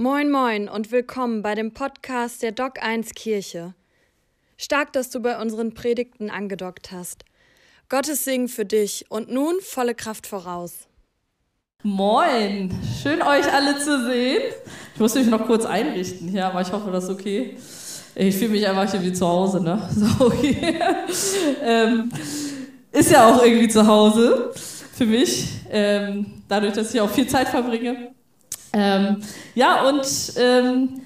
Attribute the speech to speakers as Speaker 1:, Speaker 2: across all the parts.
Speaker 1: Moin, moin und willkommen bei dem Podcast der Doc 1 Kirche. Stark, dass du bei unseren Predigten angedockt hast. Gottes Segen für dich und nun volle Kraft voraus.
Speaker 2: Moin, schön euch alle zu sehen. Ich muss mich noch kurz einrichten hier, aber ich hoffe, das ist okay. Ich fühle mich einfach hier wie zu Hause, ne? So, okay. ähm, ist ja auch irgendwie zu Hause für mich, ähm, dadurch, dass ich auch viel Zeit verbringe. Ähm, ja, und ähm,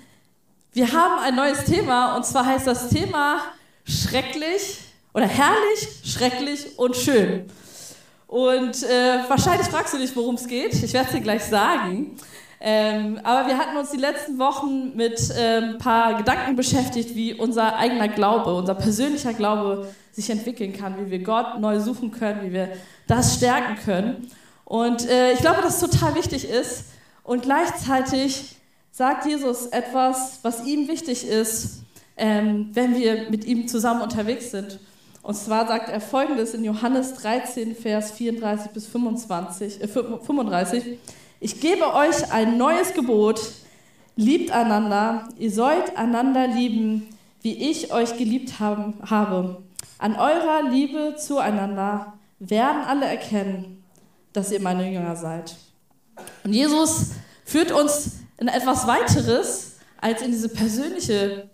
Speaker 2: wir haben ein neues Thema und zwar heißt das Thema schrecklich oder herrlich, schrecklich und schön. Und äh, wahrscheinlich fragst du dich, worum es geht. Ich werde es dir gleich sagen. Ähm, aber wir hatten uns die letzten Wochen mit ein ähm, paar Gedanken beschäftigt, wie unser eigener Glaube, unser persönlicher Glaube sich entwickeln kann, wie wir Gott neu suchen können, wie wir das stärken können. Und äh, ich glaube, dass es total wichtig ist. Und gleichzeitig sagt Jesus etwas, was ihm wichtig ist, ähm, wenn wir mit ihm zusammen unterwegs sind. Und zwar sagt er folgendes in Johannes 13, Vers 34 bis 25, äh, 35. Ich gebe euch ein neues Gebot, liebt einander, ihr sollt einander lieben, wie ich euch geliebt haben, habe. An eurer Liebe zueinander werden alle erkennen, dass ihr meine Jünger seid. Und Jesus führt uns in etwas weiteres als in diese persönliche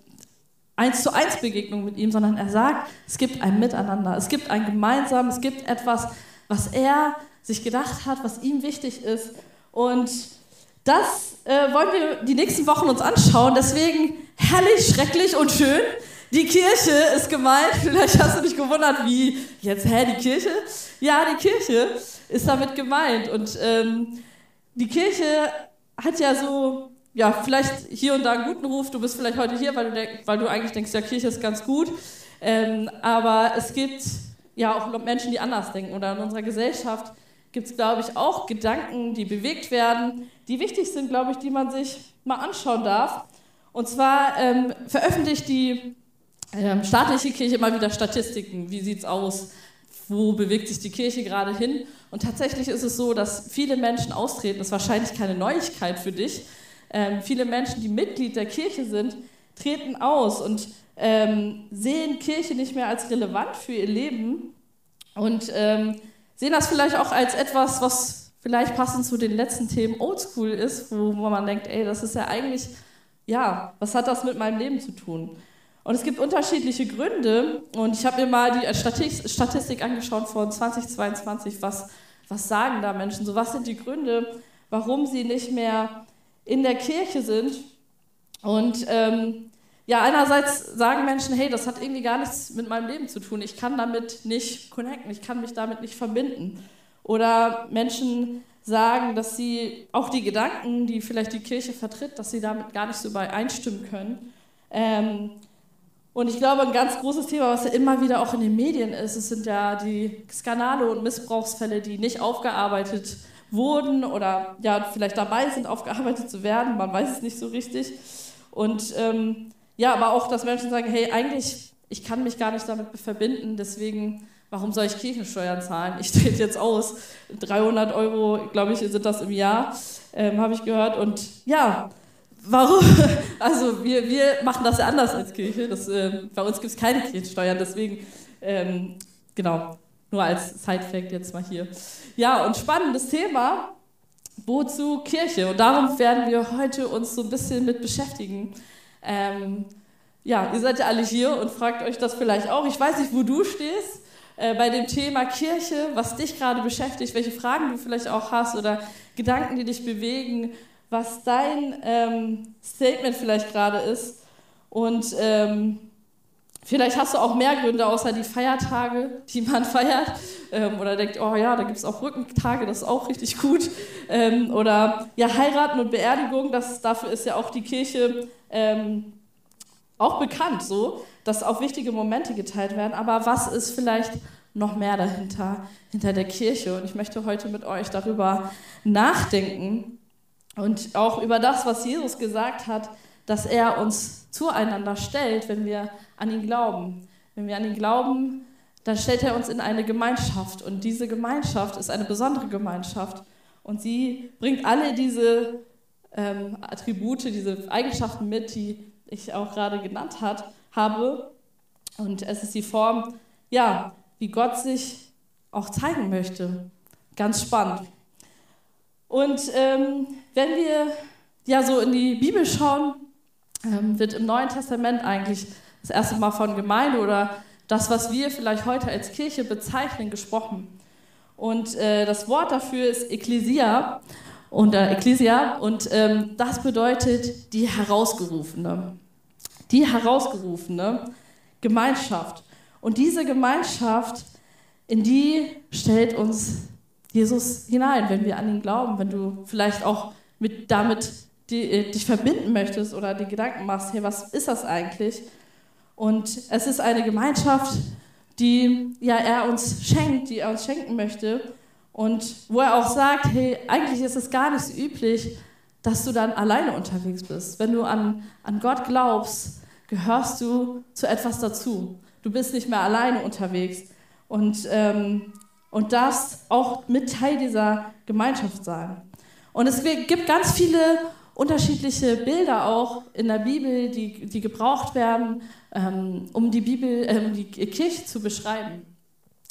Speaker 2: eins zu eins Begegnung mit ihm, sondern er sagt, es gibt ein Miteinander, es gibt ein gemeinsam, es gibt etwas, was er sich gedacht hat, was ihm wichtig ist. Und das äh, wollen wir die nächsten Wochen uns anschauen. Deswegen herrlich, schrecklich und schön. Die Kirche ist gemeint. Vielleicht hast du dich gewundert, wie jetzt, hä, die Kirche? Ja, die Kirche ist damit gemeint. Und ähm, die Kirche hat ja so ja, vielleicht hier und da einen guten Ruf. Du bist vielleicht heute hier, weil du, denk, weil du eigentlich denkst, ja, Kirche ist ganz gut. Ähm, aber es gibt ja auch Menschen, die anders denken. Oder in unserer Gesellschaft gibt es, glaube ich, auch Gedanken, die bewegt werden, die wichtig sind, glaube ich, die man sich mal anschauen darf. Und zwar ähm, veröffentlicht die ähm, staatliche Kirche immer wieder Statistiken. Wie sieht es aus? Wo bewegt sich die Kirche gerade hin? Und tatsächlich ist es so, dass viele Menschen austreten. Das ist wahrscheinlich keine Neuigkeit für dich. Ähm, viele Menschen, die Mitglied der Kirche sind, treten aus und ähm, sehen Kirche nicht mehr als relevant für ihr Leben und ähm, sehen das vielleicht auch als etwas, was vielleicht passend zu den letzten Themen oldschool ist, wo, man denkt, ey, das ist ja eigentlich, ja, was hat das mit meinem Leben zu tun? Und es gibt unterschiedliche Gründe und ich habe mir mal die Statistik angeschaut von 2022, was, was sagen da Menschen, so was sind die Gründe, warum sie nicht mehr in der Kirche sind. Und ähm, ja, einerseits sagen Menschen, hey, das hat irgendwie gar nichts mit meinem Leben zu tun. Ich kann damit nicht connecten, ich kann mich damit nicht verbinden. Oder Menschen sagen, dass sie auch die Gedanken, die vielleicht die Kirche vertritt, dass sie damit gar nicht so übereinstimmen können. Ähm, und ich glaube, ein ganz großes Thema, was ja immer wieder auch in den Medien ist, es sind ja die Skandale und Missbrauchsfälle, die nicht aufgearbeitet wurden oder ja, vielleicht dabei sind, aufgearbeitet zu werden. Man weiß es nicht so richtig. Und ähm, ja, aber auch, dass Menschen sagen, hey, eigentlich, ich kann mich gar nicht damit verbinden, deswegen, warum soll ich Kirchensteuern zahlen? Ich trete jetzt aus. 300 Euro, glaube ich, sind das im Jahr, ähm, habe ich gehört. Und ja, warum? Also wir, wir machen das ja anders als Kirche. Das, äh, bei uns gibt es keine Kirchensteuern, deswegen, ähm, genau, nur als Side-Fact jetzt mal hier. Ja, und spannendes Thema. Wozu Kirche? Und darum werden wir heute uns so ein bisschen mit beschäftigen. Ähm, ja, ihr seid ja alle hier und fragt euch das vielleicht auch. Ich weiß nicht, wo du stehst äh, bei dem Thema Kirche, was dich gerade beschäftigt, welche Fragen du vielleicht auch hast oder Gedanken, die dich bewegen, was dein ähm, Statement vielleicht gerade ist. Und ähm, Vielleicht hast du auch mehr Gründe außer die Feiertage, die man feiert. Ähm, oder denkt, oh ja, da gibt es auch Rückentage, das ist auch richtig gut. Ähm, oder ja, heiraten und Beerdigung, das, dafür ist ja auch die Kirche ähm, auch bekannt, so, dass auch wichtige Momente geteilt werden. Aber was ist vielleicht noch mehr dahinter, hinter der Kirche? Und ich möchte heute mit euch darüber nachdenken und auch über das, was Jesus gesagt hat, dass er uns zueinander stellt, wenn wir an ihn glauben. Wenn wir an ihn glauben, dann stellt er uns in eine Gemeinschaft. Und diese Gemeinschaft ist eine besondere Gemeinschaft. Und sie bringt alle diese ähm, Attribute, diese Eigenschaften mit, die ich auch gerade genannt hat, habe. Und es ist die Form, ja, wie Gott sich auch zeigen möchte. Ganz spannend. Und ähm, wenn wir ja so in die Bibel schauen, ähm, wird im Neuen Testament eigentlich das erste Mal von Gemeinde oder das, was wir vielleicht heute als Kirche bezeichnen, gesprochen. Und äh, das Wort dafür ist Ekklesia und äh, Ecclesia und ähm, das bedeutet die Herausgerufene. Die Herausgerufene Gemeinschaft. Und diese Gemeinschaft, in die stellt uns Jesus hinein, wenn wir an ihn glauben, wenn du vielleicht auch mit damit die, äh, dich verbinden möchtest oder die Gedanken machst, hey, was ist das eigentlich? Und es ist eine Gemeinschaft, die ja er uns schenkt, die er uns schenken möchte und wo er auch sagt, hey, eigentlich ist es gar nicht so üblich, dass du dann alleine unterwegs bist. Wenn du an, an Gott glaubst, gehörst du zu etwas dazu. Du bist nicht mehr alleine unterwegs und, ähm, und darfst auch mit Teil dieser Gemeinschaft sein. Und es gibt ganz viele unterschiedliche Bilder auch in der Bibel, die, die gebraucht werden, ähm, um die Bibel, äh, die Kirche zu beschreiben.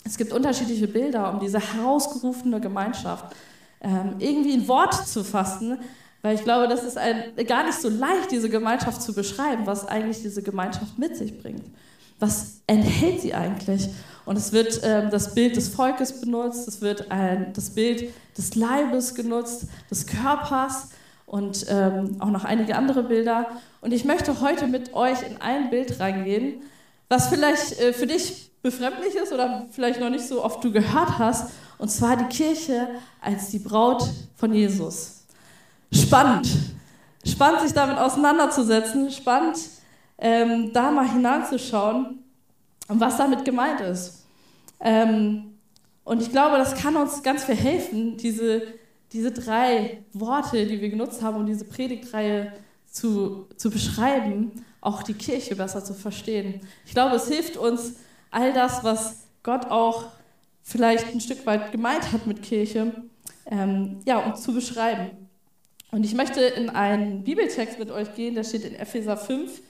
Speaker 2: Es gibt unterschiedliche Bilder, um diese herausgerufene Gemeinschaft ähm, irgendwie in Worte zu fassen, weil ich glaube, das ist ein, gar nicht so leicht, diese Gemeinschaft zu beschreiben, was eigentlich diese Gemeinschaft mit sich bringt. Was enthält sie eigentlich? Und es wird ähm, das Bild des Volkes benutzt, es wird ein, das Bild des Leibes genutzt, des Körpers und ähm, auch noch einige andere Bilder. Und ich möchte heute mit euch in ein Bild reingehen, was vielleicht äh, für dich befremdlich ist oder vielleicht noch nicht so oft du gehört hast, und zwar die Kirche als die Braut von Jesus. Spannend. Spannend, sich damit auseinanderzusetzen, spannend, ähm, da mal hineinzuschauen, was damit gemeint ist. Ähm, und ich glaube, das kann uns ganz viel helfen, diese diese drei Worte, die wir genutzt haben, um diese Predigtreihe zu, zu beschreiben, auch die Kirche besser zu verstehen. Ich glaube, es hilft uns, all das, was Gott auch vielleicht ein Stück weit gemeint hat mit Kirche, ähm, ja, um zu beschreiben. Und ich möchte in einen Bibeltext mit euch gehen, der steht in Epheser 5,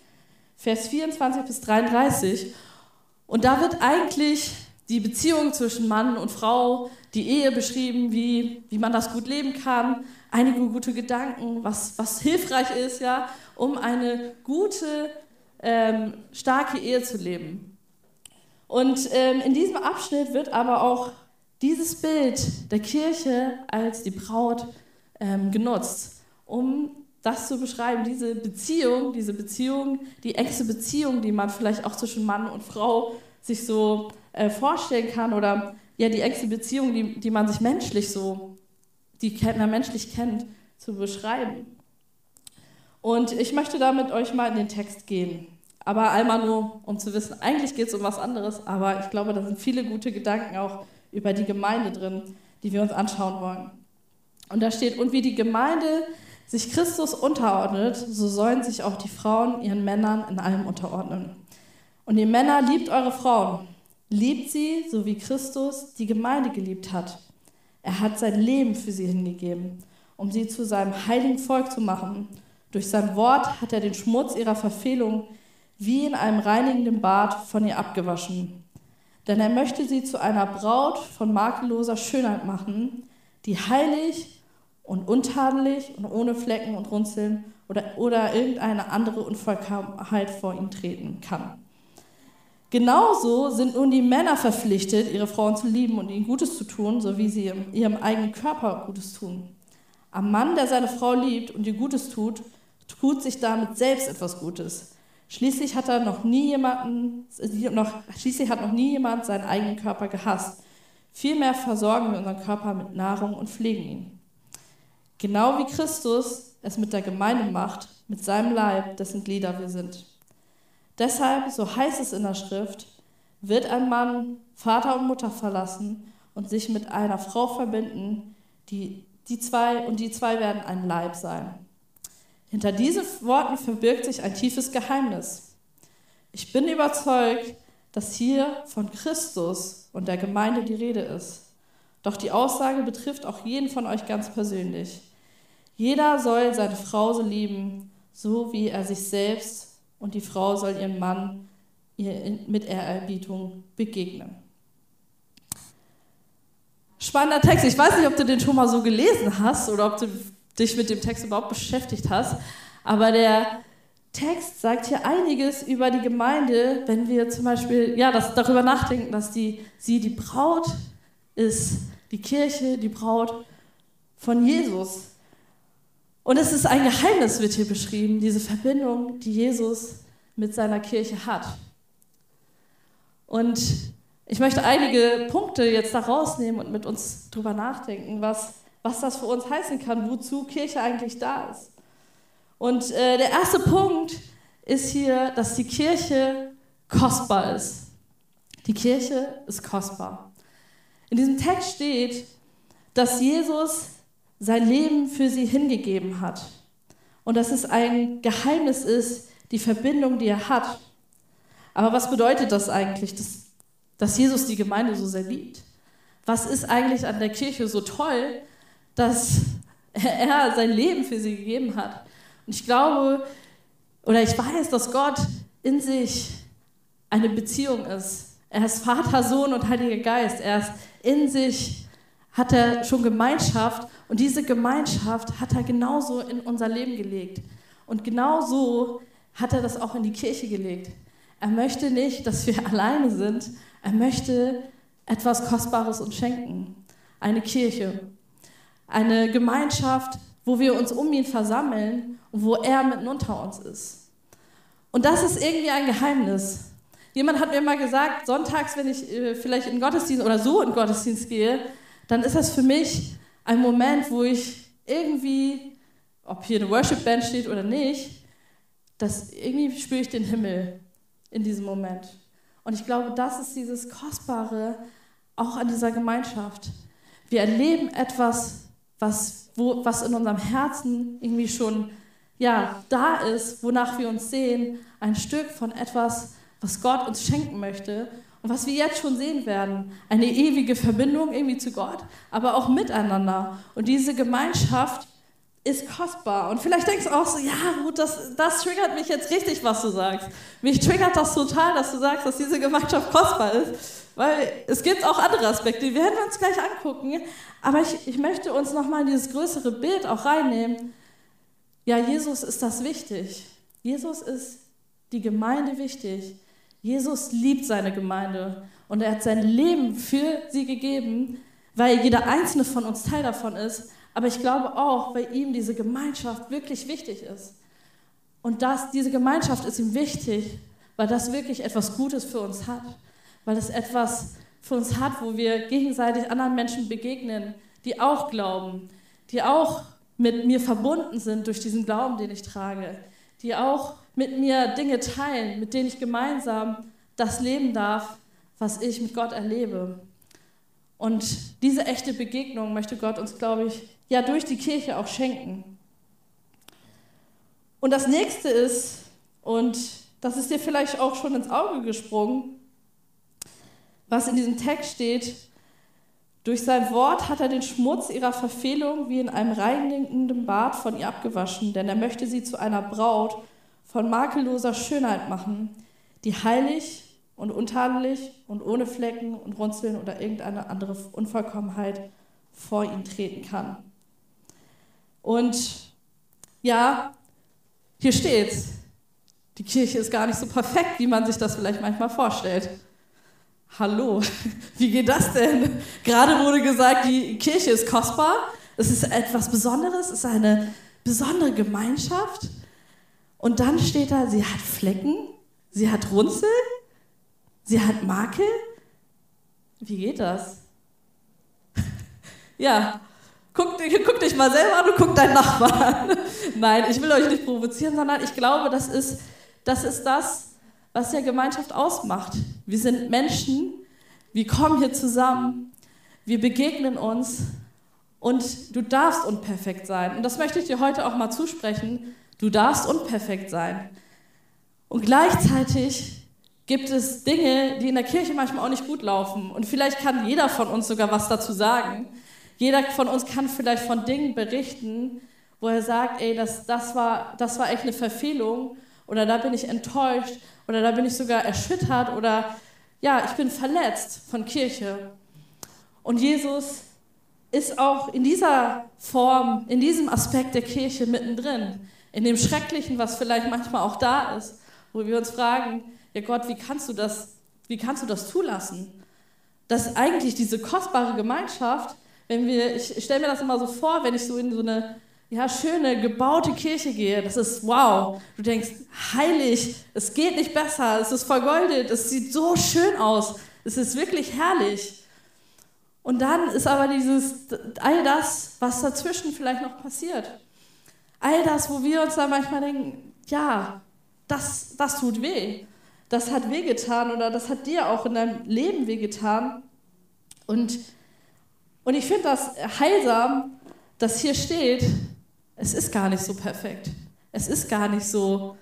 Speaker 2: Vers 24 bis 33. Und da wird eigentlich die Beziehung zwischen Mann und Frau, die Ehe beschrieben, wie, wie man das gut leben kann, einige gute Gedanken, was, was hilfreich ist, ja, um eine gute, ähm, starke Ehe zu leben. Und ähm, in diesem Abschnitt wird aber auch dieses Bild der Kirche als die Braut ähm, genutzt, um das zu beschreiben, diese Beziehung, diese Beziehung, die engste Beziehung, die man vielleicht auch zwischen Mann und Frau sich so äh, vorstellen kann oder ja die engste Beziehung, die, die man sich menschlich so, die man menschlich kennt, zu beschreiben. Und ich möchte da mit euch mal in den Text gehen. Aber einmal nur, um zu wissen, eigentlich geht es um was anderes, aber ich glaube, da sind viele gute Gedanken auch über die Gemeinde drin, die wir uns anschauen wollen. Und da steht, und wie die Gemeinde sich Christus unterordnet, so sollen sich auch die Frauen ihren Männern in allem unterordnen. Und ihr Männer liebt eure Frauen, Liebt sie, so wie Christus die Gemeinde geliebt hat. Er hat sein Leben für sie hingegeben, um sie zu seinem heiligen Volk zu machen. Durch sein Wort hat er den Schmutz ihrer Verfehlung wie in einem reinigenden Bad von ihr abgewaschen. Denn er möchte sie zu einer Braut von makelloser Schönheit machen, die heilig und untadelig und ohne Flecken und Runzeln oder, oder irgendeine andere Unvollkommenheit vor ihm treten kann. Genauso sind nun die Männer verpflichtet, ihre Frauen zu lieben und ihnen Gutes zu tun, so wie sie ihrem eigenen Körper Gutes tun. Am Mann, der seine Frau liebt und ihr Gutes tut, tut sich damit selbst etwas Gutes. Schließlich hat er noch nie jemanden, noch, schließlich hat noch nie jemand seinen eigenen Körper gehasst. Vielmehr versorgen wir unseren Körper mit Nahrung und pflegen ihn. Genau wie Christus es mit der Gemeinde macht, mit seinem Leib, dessen Glieder wir sind. Deshalb, so heißt es in der Schrift, wird ein Mann Vater und Mutter verlassen und sich mit einer Frau verbinden, die, die zwei, und die zwei werden ein Leib sein. Hinter diesen Worten verbirgt sich ein tiefes Geheimnis. Ich bin überzeugt, dass hier von Christus und der Gemeinde die Rede ist. Doch die Aussage betrifft auch jeden von euch ganz persönlich. Jeder soll seine Frau so lieben, so wie er sich selbst und die Frau soll ihrem Mann mit Ehrerbietung begegnen. Spannender Text. Ich weiß nicht, ob du den schon mal so gelesen hast oder ob du dich mit dem Text überhaupt beschäftigt hast, aber der Text sagt hier einiges über die Gemeinde, wenn wir zum Beispiel ja, das, darüber nachdenken, dass die, sie die Braut ist, die Kirche, die Braut von Jesus. Und es ist ein Geheimnis, wird hier beschrieben, diese Verbindung, die Jesus mit seiner Kirche hat. Und ich möchte einige Punkte jetzt da rausnehmen und mit uns drüber nachdenken, was, was das für uns heißen kann, wozu Kirche eigentlich da ist. Und äh, der erste Punkt ist hier, dass die Kirche kostbar ist. Die Kirche ist kostbar. In diesem Text steht, dass Jesus sein Leben für sie hingegeben hat und dass es ein Geheimnis ist, die Verbindung, die er hat. Aber was bedeutet das eigentlich, dass, dass Jesus die Gemeinde so sehr liebt? Was ist eigentlich an der Kirche so toll, dass er sein Leben für sie gegeben hat? Und ich glaube, oder ich weiß, dass Gott in sich eine Beziehung ist. Er ist Vater, Sohn und Heiliger Geist. Er ist in sich, hat er schon Gemeinschaft und diese Gemeinschaft hat er genauso in unser Leben gelegt. Und genauso hat er das auch in die Kirche gelegt. Er möchte nicht, dass wir alleine sind. Er möchte etwas Kostbares uns schenken. Eine Kirche. Eine Gemeinschaft, wo wir uns um ihn versammeln und wo er mitten unter uns ist. Und das ist irgendwie ein Geheimnis. Jemand hat mir mal gesagt, sonntags, wenn ich äh, vielleicht in Gottesdienst oder so in Gottesdienst gehe, dann ist das für mich ein Moment, wo ich irgendwie, ob hier eine Worship-Band steht oder nicht, dass irgendwie spüre ich den Himmel in diesem Moment. Und ich glaube, das ist dieses Kostbare auch an dieser Gemeinschaft. Wir erleben etwas, was, wo, was in unserem Herzen irgendwie schon ja, da ist, wonach wir uns sehen, ein Stück von etwas, was Gott uns schenken möchte was wir jetzt schon sehen werden. Eine ewige Verbindung irgendwie zu Gott, aber auch miteinander. Und diese Gemeinschaft ist kostbar. Und vielleicht denkst du auch so, ja, gut, das, das triggert mich jetzt richtig, was du sagst. Mich triggert das total, dass du sagst, dass diese Gemeinschaft kostbar ist. Weil es gibt auch andere Aspekte, die werden wir uns gleich angucken. Aber ich, ich möchte uns nochmal in dieses größere Bild auch reinnehmen. Ja, Jesus ist das wichtig. Jesus ist die Gemeinde wichtig. Jesus liebt seine Gemeinde und er hat sein Leben für sie gegeben, weil jeder einzelne von uns Teil davon ist. Aber ich glaube auch, weil ihm diese Gemeinschaft wirklich wichtig ist. Und das, diese Gemeinschaft ist ihm wichtig, weil das wirklich etwas Gutes für uns hat weil es etwas für uns hat, wo wir gegenseitig anderen Menschen begegnen, die auch glauben, die auch mit mir verbunden sind durch diesen Glauben, den ich trage, die auch mit mir Dinge teilen, mit denen ich gemeinsam das leben darf, was ich mit Gott erlebe. Und diese echte Begegnung möchte Gott uns, glaube ich, ja durch die Kirche auch schenken. Und das nächste ist, und das ist dir vielleicht auch schon ins Auge gesprungen, was in diesem Text steht, durch sein Wort hat er den Schmutz ihrer Verfehlung wie in einem reinigenden Bad von ihr abgewaschen, denn er möchte sie zu einer Braut von makelloser Schönheit machen, die heilig und untadelig und ohne Flecken und Runzeln oder irgendeine andere Unvollkommenheit vor ihn treten kann. Und ja, hier steht's. Die Kirche ist gar nicht so perfekt, wie man sich das vielleicht manchmal vorstellt. Hallo, wie geht das denn? Gerade wurde gesagt, die Kirche ist kostbar, es ist etwas Besonderes, es ist eine besondere Gemeinschaft. Und dann steht da, sie hat Flecken, sie hat Runzel, sie hat Makel. Wie geht das? ja, guck, guck dich mal selber an und guck deinen Nachbarn an. Nein, ich will euch nicht provozieren, sondern ich glaube, das ist das, ist das was ja Gemeinschaft ausmacht. Wir sind Menschen, wir kommen hier zusammen, wir begegnen uns und du darfst unperfekt sein. Und das möchte ich dir heute auch mal zusprechen. Du darfst unperfekt sein. Und gleichzeitig gibt es Dinge, die in der Kirche manchmal auch nicht gut laufen. Und vielleicht kann jeder von uns sogar was dazu sagen. Jeder von uns kann vielleicht von Dingen berichten wo er sagt, ey, das, das, war, das war echt eine Verfehlung oder da bin ich enttäuscht oder da bin ich sogar erschüttert oder ja, ich bin verletzt von Kirche. Und Jesus ist auch in dieser Form, in diesem Aspekt der Kirche mittendrin, in dem Schrecklichen, was vielleicht manchmal auch da ist, wo wir uns fragen, ja Gott, wie kannst du das, wie kannst du das zulassen? Dass eigentlich diese kostbare Gemeinschaft, wenn wir, ich, stelle mir das immer so vor, wenn ich so in so eine ja, schöne, gebaute Kirche gehe, das ist wow. Du denkst, heilig, es geht nicht besser, es ist vergoldet, es sieht so schön aus, es ist wirklich herrlich. Und dann ist aber dieses, all das, was dazwischen vielleicht noch passiert. All das, wo wir uns dann manchmal denken, ja, das, das tut weh. Das hat wehgetan oder das hat dir auch in deinem Leben wehgetan. Und, und ich finde das heilsam, dass hier steht, es ist gar nicht so perfekt. Es ist gar nicht so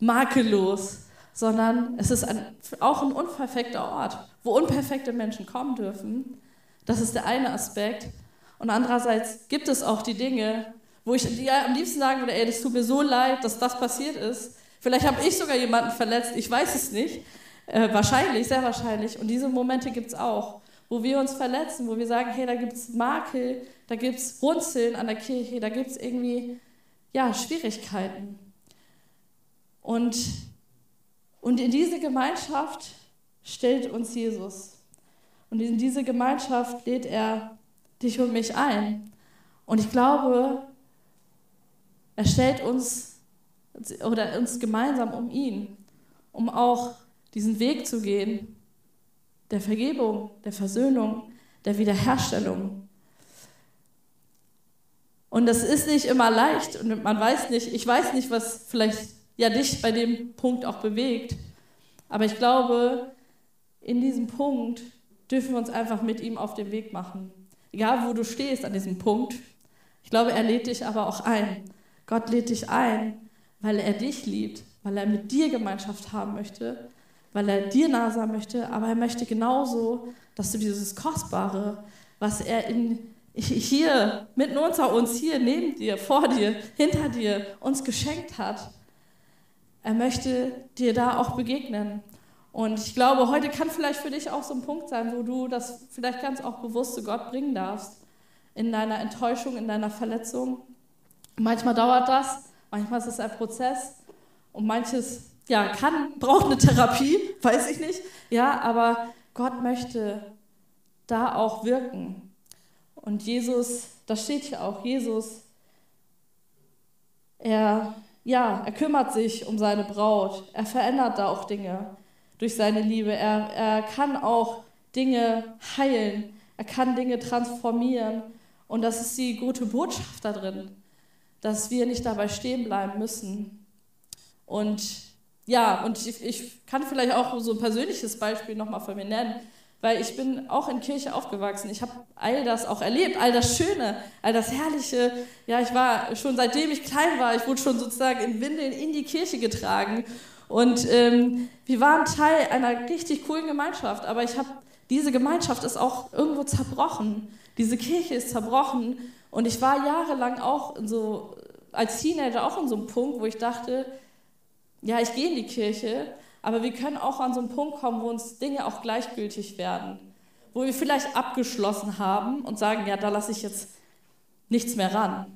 Speaker 2: makellos, sondern es ist ein, auch ein unperfekter Ort, wo unperfekte Menschen kommen dürfen. Das ist der eine Aspekt. Und andererseits gibt es auch die Dinge, wo ich ja, am liebsten sagen würde, ey, das tut mir so leid, dass das passiert ist. Vielleicht habe ich sogar jemanden verletzt, ich weiß es nicht. Äh, wahrscheinlich, sehr wahrscheinlich. Und diese Momente gibt es auch, wo wir uns verletzen, wo wir sagen, hey, da gibt es Makel, da gibt es Runzeln an der Kirche, da gibt es irgendwie ja, Schwierigkeiten. Und, und in diese Gemeinschaft stellt uns Jesus. Und in diese Gemeinschaft lädt er dich und mich ein. Und ich glaube, er stellt uns oder uns gemeinsam um ihn, um auch diesen Weg zu gehen, der Vergebung, der Versöhnung, der Wiederherstellung. Und das ist nicht immer leicht und man weiß nicht, ich weiß nicht, was vielleicht ja dich bei dem Punkt auch bewegt, aber ich glaube, in diesem Punkt dürfen wir uns einfach mit ihm auf den Weg machen. Egal, wo du stehst an diesem Punkt. Ich glaube, er lädt dich aber auch ein. Gott lädt dich ein, weil er dich liebt, weil er mit dir Gemeinschaft haben möchte, weil er dir nah sein möchte, aber er möchte genauso, dass du dieses Kostbare, was er in hier, mitten unter uns, hier neben dir, vor dir, hinter dir uns geschenkt hat. Er möchte dir da auch begegnen. Und ich glaube, heute kann vielleicht für dich auch so ein Punkt sein, wo du das vielleicht ganz auch bewusst zu Gott bringen darfst. In deiner Enttäuschung, in deiner Verletzung. Manchmal dauert das, manchmal ist es ein Prozess und manches ja, kann, braucht eine Therapie, weiß ich nicht. Ja, aber Gott möchte da auch wirken. Und Jesus, das steht hier auch, Jesus, er, ja, er kümmert sich um seine Braut. Er verändert da auch Dinge durch seine Liebe. Er, er kann auch Dinge heilen. Er kann Dinge transformieren. Und das ist die gute Botschaft da drin, dass wir nicht dabei stehen bleiben müssen. Und ja, und ich, ich kann vielleicht auch so ein persönliches Beispiel nochmal von mir nennen weil ich bin auch in Kirche aufgewachsen. Ich habe all das auch erlebt, all das Schöne, all das Herrliche. Ja, ich war schon seitdem ich klein war, ich wurde schon sozusagen in Windeln in die Kirche getragen. Und ähm, wir waren Teil einer richtig coolen Gemeinschaft, aber ich habe diese Gemeinschaft ist auch irgendwo zerbrochen. Diese Kirche ist zerbrochen und ich war jahrelang auch so als Teenager auch in so einem Punkt, wo ich dachte, ja, ich gehe in die Kirche, aber wir können auch an so einen Punkt kommen, wo uns Dinge auch gleichgültig werden. Wo wir vielleicht abgeschlossen haben und sagen, ja, da lasse ich jetzt nichts mehr ran.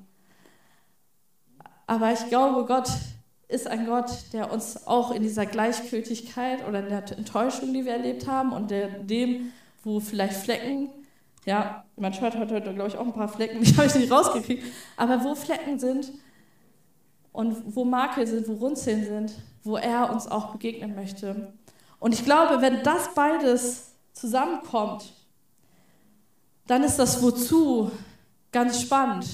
Speaker 2: Aber ich glaube, Gott ist ein Gott, der uns auch in dieser Gleichgültigkeit oder in der Enttäuschung, die wir erlebt haben und der, dem, wo vielleicht Flecken, ja, mein Shirt hat heute, glaube ich, auch ein paar Flecken, die habe ich nicht rausgekriegt, aber wo Flecken sind und wo Makel sind, wo Runzeln sind, wo er uns auch begegnen möchte. Und ich glaube, wenn das beides zusammenkommt, dann ist das Wozu ganz spannend.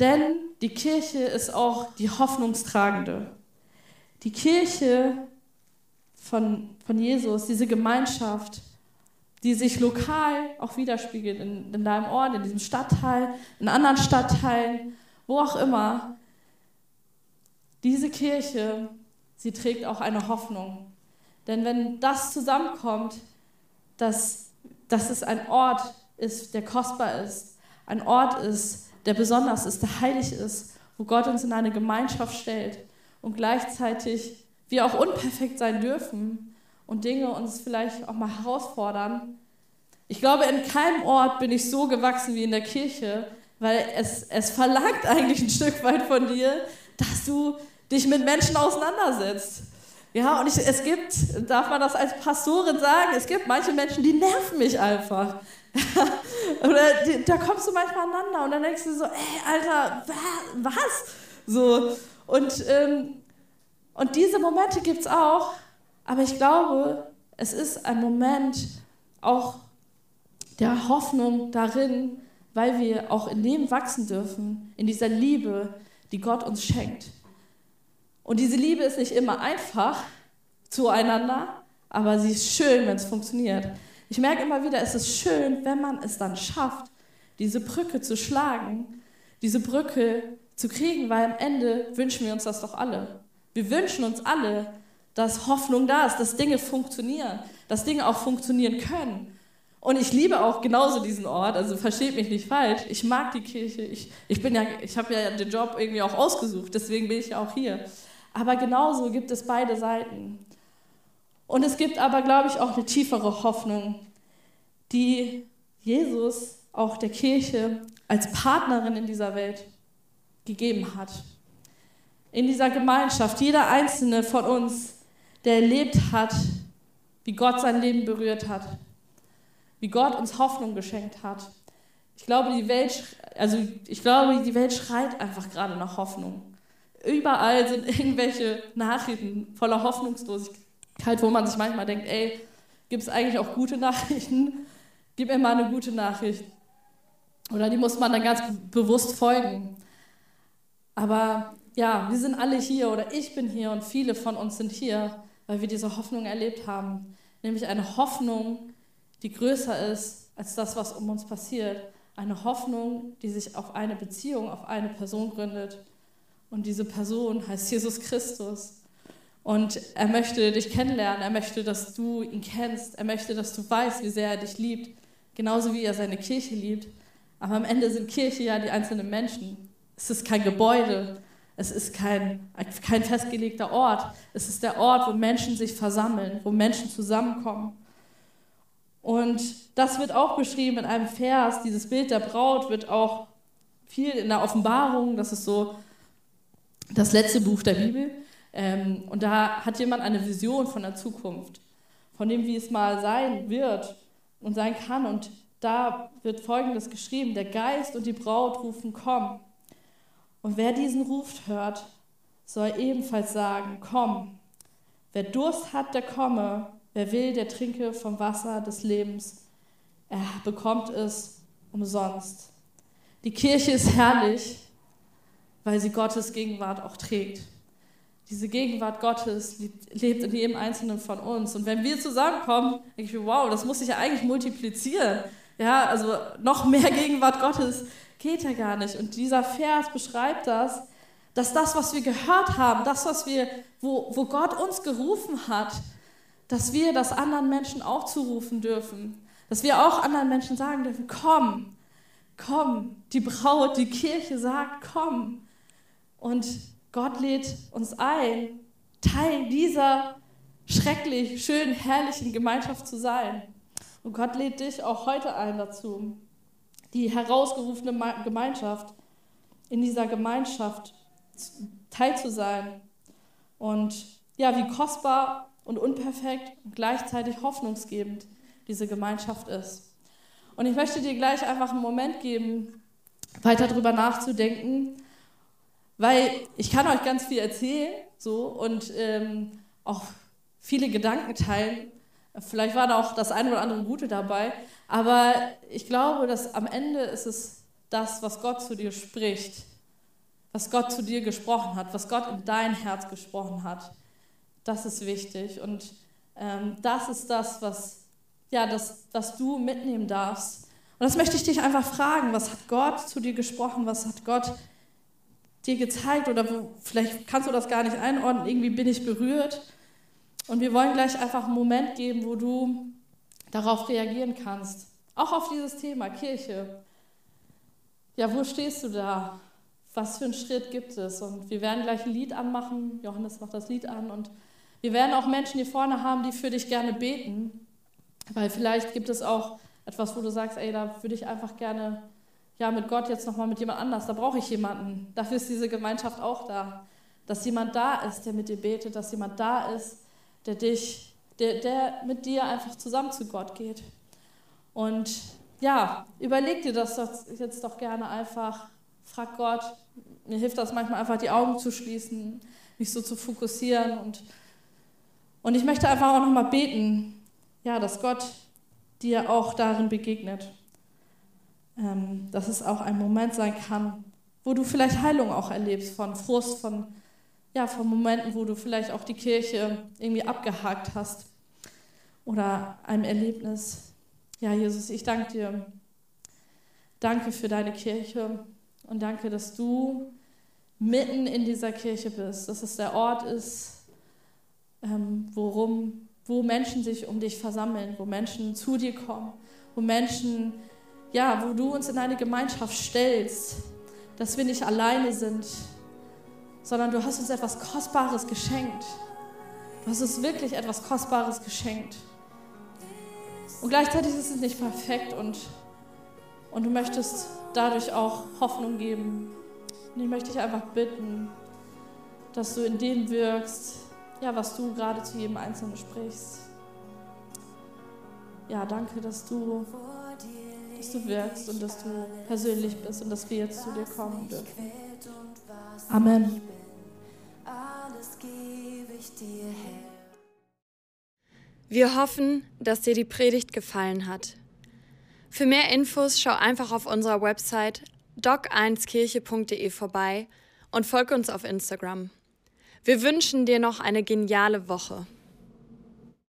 Speaker 2: Denn die Kirche ist auch die Hoffnungstragende. Die Kirche von, von Jesus, diese Gemeinschaft, die sich lokal auch widerspiegelt in, in deinem Ort, in diesem Stadtteil, in anderen Stadtteilen, wo auch immer, diese Kirche, sie trägt auch eine Hoffnung. Denn wenn das zusammenkommt, dass, dass es ein Ort ist, der kostbar ist, ein Ort ist, der besonders ist, der heilig ist, wo Gott uns in eine Gemeinschaft stellt und gleichzeitig wir auch unperfekt sein dürfen und Dinge uns vielleicht auch mal herausfordern. Ich glaube, in keinem Ort bin ich so gewachsen wie in der Kirche, weil es, es verlangt eigentlich ein Stück weit von dir, dass du dich mit Menschen auseinandersetzt. Ja, und ich, es gibt, darf man das als Pastorin sagen, es gibt manche Menschen, die nerven mich einfach. Oder die, da kommst du manchmal aneinander und dann denkst du so, ey, Alter, was? So. Und, ähm, und diese Momente gibt es auch, aber ich glaube, es ist ein Moment auch der Hoffnung darin, weil wir auch in dem wachsen dürfen, in dieser Liebe, die Gott uns schenkt. Und diese Liebe ist nicht immer einfach zueinander, aber sie ist schön, wenn es funktioniert. Ich merke immer wieder, es ist schön, wenn man es dann schafft, diese Brücke zu schlagen, diese Brücke zu kriegen, weil am Ende wünschen wir uns das doch alle. Wir wünschen uns alle, dass Hoffnung da ist, dass Dinge funktionieren, dass Dinge auch funktionieren können. Und ich liebe auch genauso diesen Ort, also versteht mich nicht falsch. Ich mag die Kirche. Ich, ich, ja, ich habe ja den Job irgendwie auch ausgesucht, deswegen bin ich ja auch hier. Aber genauso gibt es beide Seiten. Und es gibt aber, glaube ich, auch eine tiefere Hoffnung, die Jesus auch der Kirche als Partnerin in dieser Welt gegeben hat. In dieser Gemeinschaft, jeder einzelne von uns, der erlebt hat, wie Gott sein Leben berührt hat, wie Gott uns Hoffnung geschenkt hat. Ich glaube, die Welt, also ich glaube, die Welt schreit einfach gerade nach Hoffnung. Überall sind irgendwelche Nachrichten voller Hoffnungslosigkeit, wo man sich manchmal denkt, ey, gibt es eigentlich auch gute Nachrichten? Gib mir mal eine gute Nachricht. Oder die muss man dann ganz bewusst folgen. Aber ja, wir sind alle hier oder ich bin hier und viele von uns sind hier, weil wir diese Hoffnung erlebt haben. Nämlich eine Hoffnung, die größer ist als das, was um uns passiert. Eine Hoffnung, die sich auf eine Beziehung, auf eine Person gründet. Und diese Person heißt Jesus Christus. Und er möchte dich kennenlernen, er möchte, dass du ihn kennst, er möchte, dass du weißt, wie sehr er dich liebt, genauso wie er seine Kirche liebt. Aber am Ende sind Kirche ja die einzelnen Menschen. Es ist kein Gebäude, es ist kein, kein festgelegter Ort. Es ist der Ort, wo Menschen sich versammeln, wo Menschen zusammenkommen. Und das wird auch beschrieben in einem Vers. Dieses Bild der Braut wird auch viel in der Offenbarung, das ist so das letzte Buch der Bibel. Ähm, und da hat jemand eine Vision von der Zukunft, von dem, wie es mal sein wird und sein kann. Und da wird Folgendes geschrieben, der Geist und die Braut rufen, komm. Und wer diesen Ruf hört, soll ebenfalls sagen, komm. Wer Durst hat, der komme. Wer will, der trinke vom Wasser des Lebens. Er bekommt es umsonst. Die Kirche ist herrlich, weil sie Gottes Gegenwart auch trägt. Diese Gegenwart Gottes lebt in jedem Einzelnen von uns. Und wenn wir zusammenkommen, denke ich mir, wow, das muss sich ja eigentlich multiplizieren. Ja, also noch mehr Gegenwart Gottes geht ja gar nicht. Und dieser Vers beschreibt das, dass das, was wir gehört haben, das, was wir, wo, wo Gott uns gerufen hat, dass wir das anderen Menschen auch zurufen dürfen. Dass wir auch anderen Menschen sagen dürfen, komm, komm. Die Braut, die Kirche sagt, komm. Und Gott lädt uns ein, Teil dieser schrecklich, schön, herrlichen Gemeinschaft zu sein. Und Gott lädt dich auch heute ein dazu, die herausgerufene Gemeinschaft, in dieser Gemeinschaft teil zu sein. Und ja, wie kostbar und unperfekt und gleichzeitig hoffnungsgebend diese Gemeinschaft ist. Und ich möchte dir gleich einfach einen Moment geben, weiter darüber nachzudenken, weil ich kann euch ganz viel erzählen so, und ähm, auch viele Gedanken teilen. Vielleicht war da auch das eine oder andere Gute dabei, aber ich glaube, dass am Ende ist es das, was Gott zu dir spricht, was Gott zu dir gesprochen hat, was Gott in dein Herz gesprochen hat. Das ist wichtig und ähm, das ist das, was, ja, das, was du mitnehmen darfst. Und das möchte ich dich einfach fragen, was hat Gott zu dir gesprochen, was hat Gott dir gezeigt oder wo, vielleicht kannst du das gar nicht einordnen, irgendwie bin ich berührt. Und wir wollen gleich einfach einen Moment geben, wo du darauf reagieren kannst. Auch auf dieses Thema Kirche. ja, wo stehst du da? Was für einen Schritt gibt es? Und wir werden gleich ein Lied anmachen. Johannes macht das Lied an. Und wir werden auch Menschen hier vorne haben, die für dich gerne beten. Weil vielleicht gibt es auch etwas, wo du sagst, ey, da würde ich einfach gerne ja, mit Gott jetzt nochmal mit jemand anders. Da brauche ich jemanden. Dafür ist diese Gemeinschaft auch da. Dass jemand da ist, der mit dir betet, dass jemand da ist, der dich, der, der mit dir einfach zusammen zu Gott geht. Und ja, überleg dir das jetzt doch gerne einfach. Frag Gott. Mir hilft das manchmal einfach, die Augen zu schließen, mich so zu fokussieren. Und, und ich möchte einfach auch nochmal beten, ja, dass Gott dir auch darin begegnet. Ähm, dass es auch ein Moment sein kann, wo du vielleicht Heilung auch erlebst von Frust, von, ja, von Momenten, wo du vielleicht auch die Kirche irgendwie abgehakt hast oder einem Erlebnis. Ja, Jesus, ich danke dir. Danke für deine Kirche und danke, dass du mitten in dieser Kirche bist, dass es der Ort ist, ähm, worum, wo Menschen sich um dich versammeln, wo Menschen zu dir kommen, wo Menschen, ja, wo du uns in eine Gemeinschaft stellst, dass wir nicht alleine sind, sondern du hast uns etwas Kostbares geschenkt. Du hast uns wirklich etwas Kostbares geschenkt. Und gleichzeitig ist es nicht perfekt und, und du möchtest dadurch auch Hoffnung geben. Und ich möchte dich einfach bitten, dass du in dem wirkst, ja, was du gerade zu jedem Einzelnen sprichst. Ja, danke, dass du, dass du wirkst und dass du persönlich bist und dass wir jetzt zu dir kommen dürfen. Amen.
Speaker 1: Dir her. Wir hoffen, dass dir die Predigt gefallen hat. Für mehr Infos schau einfach auf unserer Website doc1kirche.de vorbei und folge uns auf Instagram. Wir wünschen dir noch eine geniale Woche.